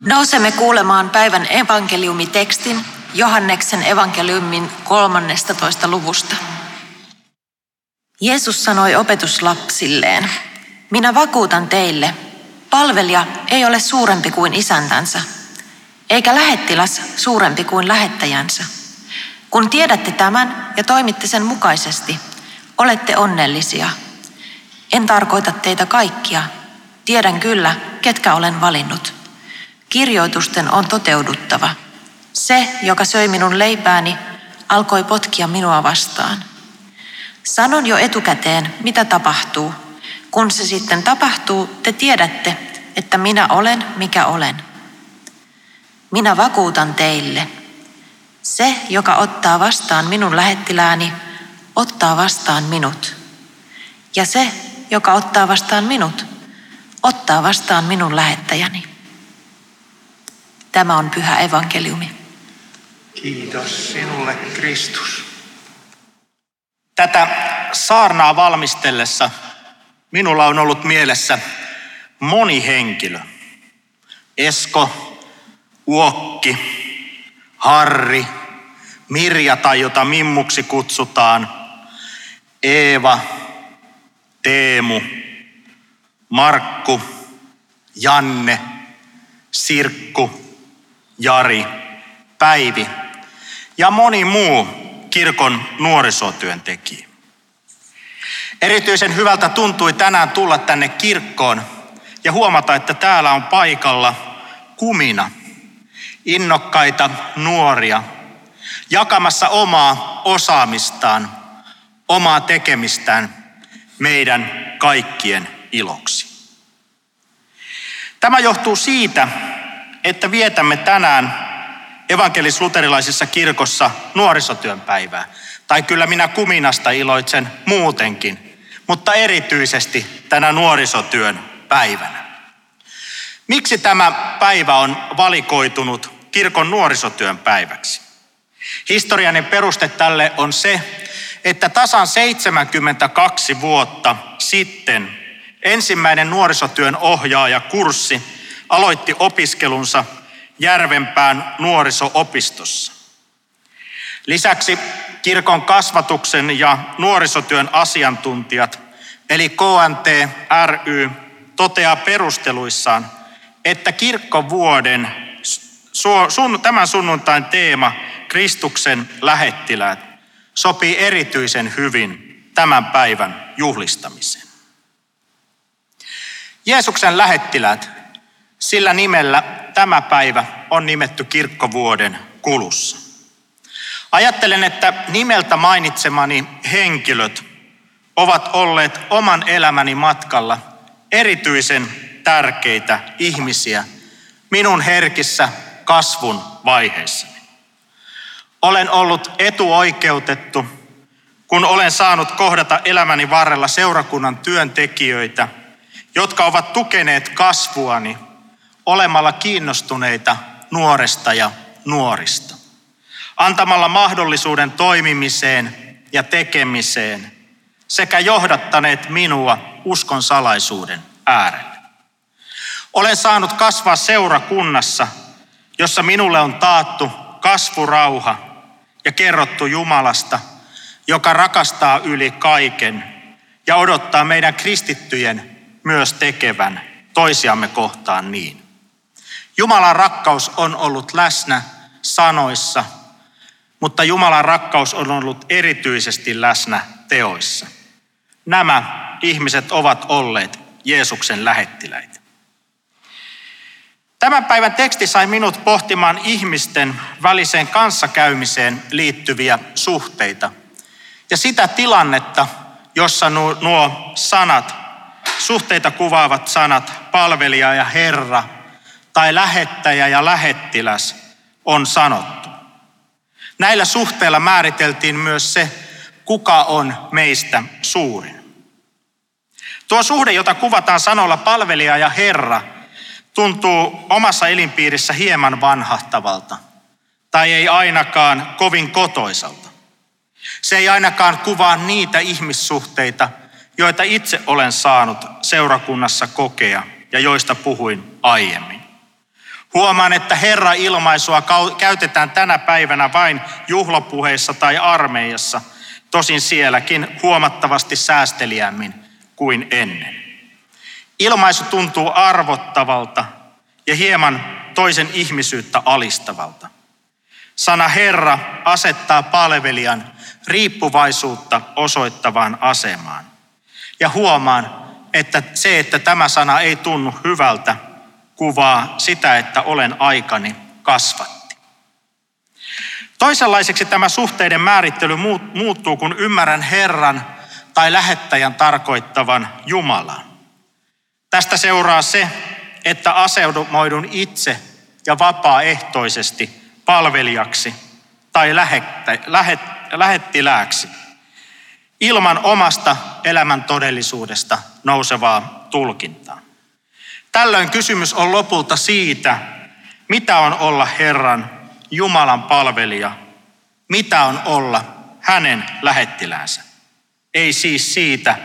Nousemme kuulemaan päivän evankeliumitekstin Johanneksen evankeliumin 13. luvusta. Jeesus sanoi opetuslapsilleen, minä vakuutan teille, palvelija ei ole suurempi kuin isäntänsä, eikä lähettiläs suurempi kuin lähettäjänsä. Kun tiedätte tämän ja toimitte sen mukaisesti, olette onnellisia. En tarkoita teitä kaikkia. Tiedän kyllä, ketkä olen valinnut. Kirjoitusten on toteuduttava. Se, joka söi minun leipääni, alkoi potkia minua vastaan. Sanon jo etukäteen, mitä tapahtuu. Kun se sitten tapahtuu, te tiedätte, että minä olen, mikä olen. Minä vakuutan teille. Se, joka ottaa vastaan minun lähettilääni, ottaa vastaan minut. Ja se, joka ottaa vastaan minut, ottaa vastaan minun lähettäjäni. Tämä on pyhä evankeliumi. Kiitos sinulle, Kristus. Tätä saarnaa valmistellessa minulla on ollut mielessä moni henkilö. Esko, Uokki, Harri, Mirja tai jota Mimmuksi kutsutaan, Eeva, Teemu, Markku, Janne, Sirkku, Jari, Päivi ja moni muu kirkon nuorisotyöntekijä. Erityisen hyvältä tuntui tänään tulla tänne kirkkoon ja huomata, että täällä on paikalla kumina, innokkaita nuoria, jakamassa omaa osaamistaan, omaa tekemistään meidän kaikkien iloksi. Tämä johtuu siitä, että vietämme tänään evankelis-luterilaisessa kirkossa nuorisotyön päivää. Tai kyllä minä kuminasta iloitsen muutenkin, mutta erityisesti tänä nuorisotyön päivänä. Miksi tämä päivä on valikoitunut kirkon nuorisotyön päiväksi? Historianen peruste tälle on se, että tasan 72 vuotta sitten ensimmäinen nuorisotyön ohjaaja kurssi aloitti opiskelunsa Järvenpään nuorisoopistossa. Lisäksi kirkon kasvatuksen ja nuorisotyön asiantuntijat, eli KNT ry, toteaa perusteluissaan, että kirkkovuoden tämän sunnuntain teema, Kristuksen lähettiläät, sopii erityisen hyvin tämän päivän juhlistamiseen. Jeesuksen lähettiläät, sillä nimellä tämä päivä on nimetty kirkkovuoden kulussa. Ajattelen, että nimeltä mainitsemani henkilöt ovat olleet oman elämäni matkalla erityisen tärkeitä ihmisiä minun herkissä kasvun vaiheissani. Olen ollut etuoikeutettu, kun olen saanut kohdata elämäni varrella seurakunnan työntekijöitä, jotka ovat tukeneet kasvuani olemalla kiinnostuneita nuoresta ja nuorista. Antamalla mahdollisuuden toimimiseen ja tekemiseen sekä johdattaneet minua uskon salaisuuden äärelle. Olen saanut kasvaa seurakunnassa, jossa minulle on taattu kasvurauha ja kerrottu Jumalasta, joka rakastaa yli kaiken ja odottaa meidän kristittyjen myös tekevän toisiamme kohtaan niin. Jumalan rakkaus on ollut läsnä sanoissa, mutta Jumalan rakkaus on ollut erityisesti läsnä teoissa. Nämä ihmiset ovat olleet Jeesuksen lähettiläitä. Tämän päivän teksti sai minut pohtimaan ihmisten väliseen kanssakäymiseen liittyviä suhteita ja sitä tilannetta, jossa nuo sanat, suhteita kuvaavat sanat palvelija ja Herra tai lähettäjä ja lähettiläs on sanottu. Näillä suhteilla määriteltiin myös se, kuka on meistä suurin. Tuo suhde, jota kuvataan sanoilla palvelija ja Herra, tuntuu omassa elinpiirissä hieman vanhahtavalta tai ei ainakaan kovin kotoisalta. Se ei ainakaan kuvaa niitä ihmissuhteita, joita itse olen saanut seurakunnassa kokea ja joista puhuin aiemmin. Huomaan, että Herra-ilmaisua käytetään tänä päivänä vain juhlapuheissa tai armeijassa, tosin sielläkin huomattavasti säästeliämmin kuin ennen. Ilmaisu tuntuu arvottavalta ja hieman toisen ihmisyyttä alistavalta. Sana Herra asettaa palvelijan riippuvaisuutta osoittavaan asemaan. Ja huomaan, että se, että tämä sana ei tunnu hyvältä, kuvaa sitä, että olen aikani kasvatti. Toisenlaiseksi tämä suhteiden määrittely muuttuu, kun ymmärrän Herran tai lähettäjän tarkoittavan Jumalaa. Tästä seuraa se, että aseudumoidun itse ja vapaaehtoisesti palvelijaksi tai lähettä, lähet, lähettilääksi ilman omasta elämän todellisuudesta nousevaa tulkintaa. Tällöin kysymys on lopulta siitä, mitä on olla Herran Jumalan palvelija, mitä on olla hänen lähettiläänsä. Ei siis siitä,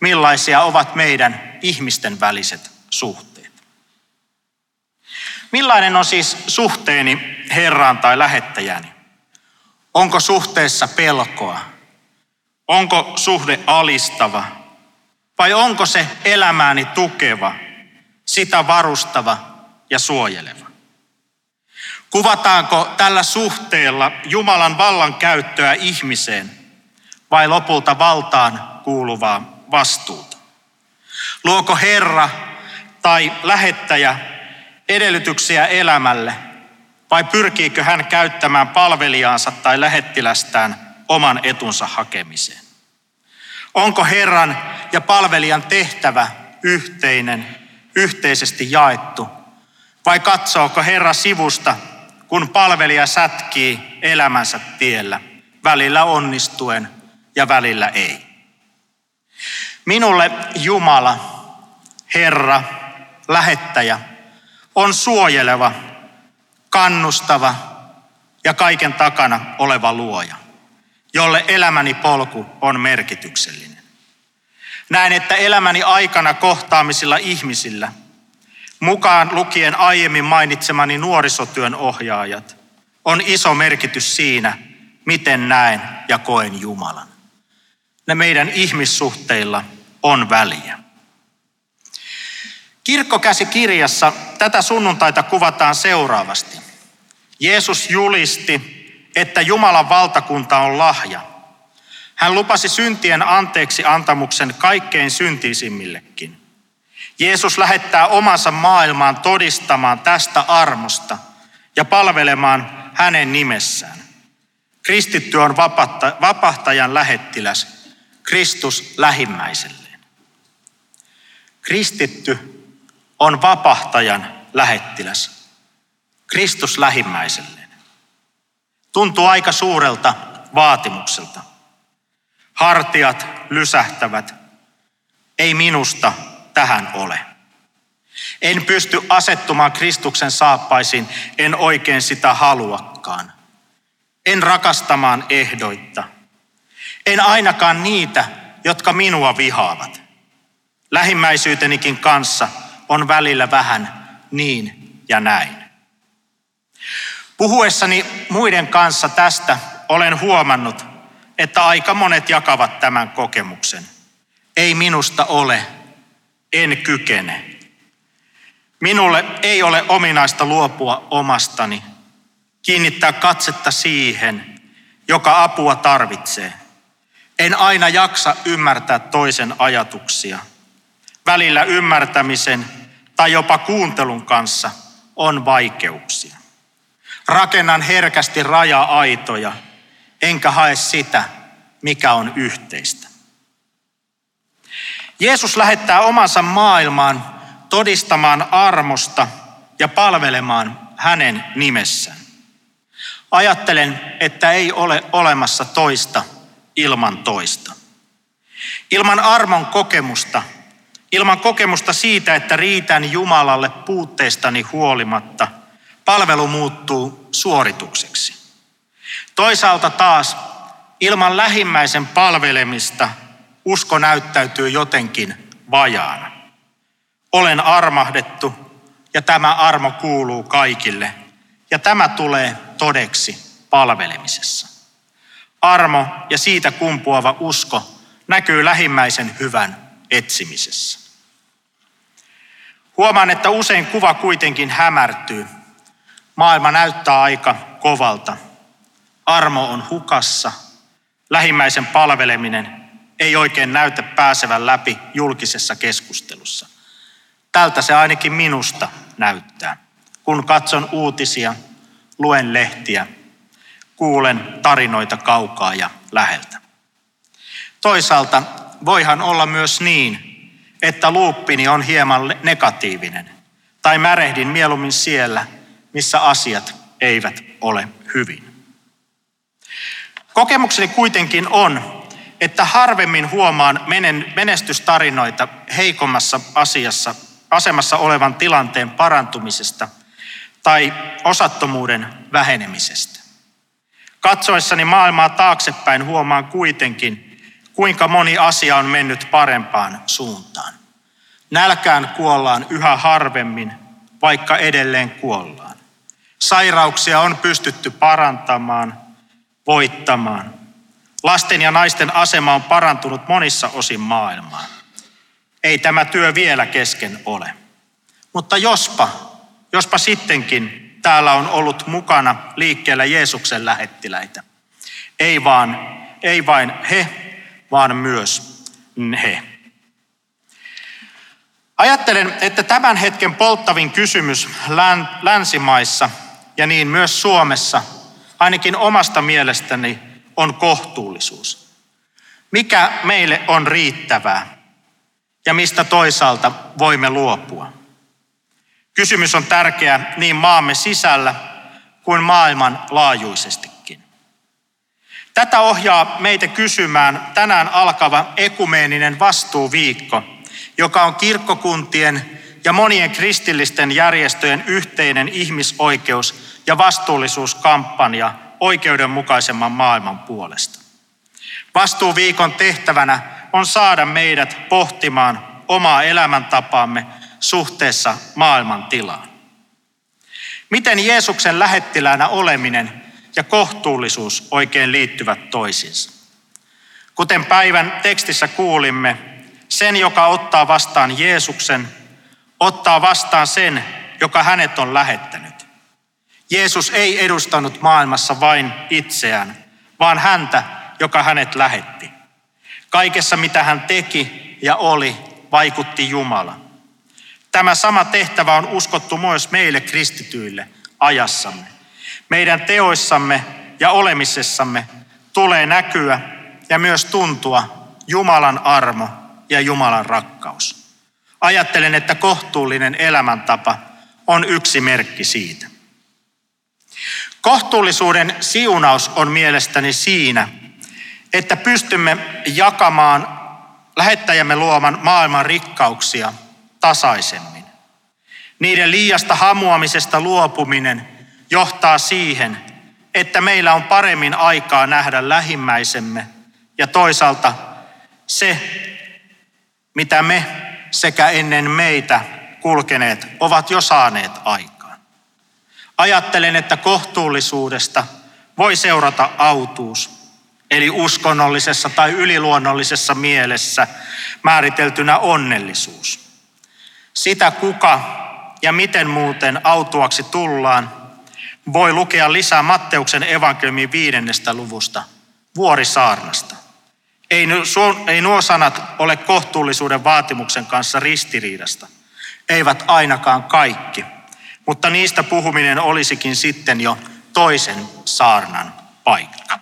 millaisia ovat meidän ihmisten väliset suhteet. Millainen on siis suhteeni Herraan tai lähettäjäni? Onko suhteessa pelkoa? Onko suhde alistava? Vai onko se elämääni tukeva, sitä varustava ja suojeleva? Kuvataanko tällä suhteella Jumalan vallan käyttöä ihmiseen vai lopulta valtaan kuuluvaa vastuuta? Luoko Herra tai lähettäjä edellytyksiä elämälle vai pyrkiikö hän käyttämään palvelijaansa tai lähettilästään oman etunsa hakemiseen? Onko Herran ja palvelijan tehtävä yhteinen, yhteisesti jaettu? Vai katsooko Herra sivusta, kun palvelija sätkii elämänsä tiellä, välillä onnistuen ja välillä ei? Minulle Jumala, Herra, lähettäjä, on suojeleva, kannustava ja kaiken takana oleva luoja, jolle elämäni polku on merkityksellinen. Näen, että elämäni aikana kohtaamisilla ihmisillä, mukaan lukien aiemmin mainitsemani nuorisotyön ohjaajat, on iso merkitys siinä, miten näen ja koen Jumalan. Ne meidän ihmissuhteilla on väliä. Kirkkokäsikirjassa tätä sunnuntaita kuvataan seuraavasti. Jeesus julisti, että Jumalan valtakunta on lahja. Hän lupasi syntien anteeksi antamuksen kaikkein syntisimmillekin. Jeesus lähettää omansa maailmaan todistamaan tästä armosta ja palvelemaan hänen nimessään. Kristitty on vapahtajan lähettiläs, Kristus lähimmäiselleen. Kristitty on vapahtajan lähettiläs. Kristus lähimmäiselleen. Tuntuu aika suurelta vaatimukselta. Hartiat lysähtävät. Ei minusta tähän ole. En pysty asettumaan Kristuksen saappaisiin, en oikein sitä haluakaan. En rakastamaan ehdoitta. En ainakaan niitä, jotka minua vihaavat. Lähimmäisyytenikin kanssa – on välillä vähän niin ja näin. Puhuessani muiden kanssa tästä olen huomannut, että aika monet jakavat tämän kokemuksen. Ei minusta ole, en kykene. Minulle ei ole ominaista luopua omastani, kiinnittää katsetta siihen, joka apua tarvitsee. En aina jaksa ymmärtää toisen ajatuksia. Välillä ymmärtämisen tai jopa kuuntelun kanssa on vaikeuksia. Rakennan herkästi raja-aitoja, enkä hae sitä, mikä on yhteistä. Jeesus lähettää omansa maailmaan todistamaan armosta ja palvelemaan hänen nimessään. Ajattelen, että ei ole olemassa toista ilman toista. Ilman armon kokemusta Ilman kokemusta siitä, että riitän Jumalalle puutteistani huolimatta, palvelu muuttuu suoritukseksi. Toisaalta taas ilman lähimmäisen palvelemista usko näyttäytyy jotenkin vajaana. Olen armahdettu ja tämä armo kuuluu kaikille. Ja tämä tulee todeksi palvelemisessa. Armo ja siitä kumpuava usko näkyy lähimmäisen hyvän etsimisessä. Huomaan, että usein kuva kuitenkin hämärtyy. Maailma näyttää aika kovalta. Armo on hukassa. Lähimmäisen palveleminen ei oikein näytä pääsevän läpi julkisessa keskustelussa. Tältä se ainakin minusta näyttää. Kun katson uutisia, luen lehtiä, kuulen tarinoita kaukaa ja läheltä. Toisaalta voihan olla myös niin, että luuppini on hieman negatiivinen, tai märehdin mieluummin siellä, missä asiat eivät ole hyvin. Kokemukseni kuitenkin on, että harvemmin huomaan menestystarinoita heikommassa asiassa, asemassa olevan tilanteen parantumisesta tai osattomuuden vähenemisestä. Katsoessani maailmaa taaksepäin huomaan kuitenkin, kuinka moni asia on mennyt parempaan suuntaan. Nälkään kuollaan yhä harvemmin, vaikka edelleen kuollaan. Sairauksia on pystytty parantamaan, voittamaan. Lasten ja naisten asema on parantunut monissa osin maailmaa. Ei tämä työ vielä kesken ole. Mutta jospa, jospa sittenkin täällä on ollut mukana liikkeellä Jeesuksen lähettiläitä. Ei vaan, ei vain he, vaan myös he. Ajattelen, että tämän hetken polttavin kysymys länsimaissa ja niin myös Suomessa, ainakin omasta mielestäni, on kohtuullisuus. Mikä meille on riittävää ja mistä toisaalta voimme luopua? Kysymys on tärkeä niin maamme sisällä kuin maailman laajuisestikin. Tätä ohjaa meitä kysymään tänään alkava ekumeeninen vastuuviikko, joka on kirkkokuntien ja monien kristillisten järjestöjen yhteinen ihmisoikeus- ja vastuullisuuskampanja oikeudenmukaisemman maailman puolesta. Vastuuviikon tehtävänä on saada meidät pohtimaan omaa elämäntapaamme suhteessa maailman tilaan. Miten Jeesuksen lähettiläänä oleminen ja kohtuullisuus oikein liittyvät toisiinsa? Kuten päivän tekstissä kuulimme, sen, joka ottaa vastaan Jeesuksen, ottaa vastaan sen, joka hänet on lähettänyt. Jeesus ei edustanut maailmassa vain itseään, vaan häntä, joka hänet lähetti. Kaikessa, mitä hän teki ja oli, vaikutti Jumala. Tämä sama tehtävä on uskottu myös meille kristityille ajassamme. Meidän teoissamme ja olemisessamme tulee näkyä ja myös tuntua Jumalan armo ja Jumalan rakkaus. Ajattelen, että kohtuullinen elämäntapa on yksi merkki siitä. Kohtuullisuuden siunaus on mielestäni siinä, että pystymme jakamaan lähettäjämme luoman maailman rikkauksia tasaisemmin. Niiden liiasta hamuamisesta luopuminen johtaa siihen, että meillä on paremmin aikaa nähdä lähimmäisemme ja toisaalta se, mitä me sekä ennen meitä kulkeneet ovat jo saaneet aikaan. Ajattelen, että kohtuullisuudesta voi seurata autuus, eli uskonnollisessa tai yliluonnollisessa mielessä määriteltynä onnellisuus. Sitä kuka ja miten muuten autuaksi tullaan, voi lukea lisää Matteuksen evankeliumin viidennestä luvusta, vuorisaarnasta. Ei, ei nuo sanat ole kohtuullisuuden vaatimuksen kanssa ristiriidasta. Eivät ainakaan kaikki, mutta niistä puhuminen olisikin sitten jo toisen saarnan paikka.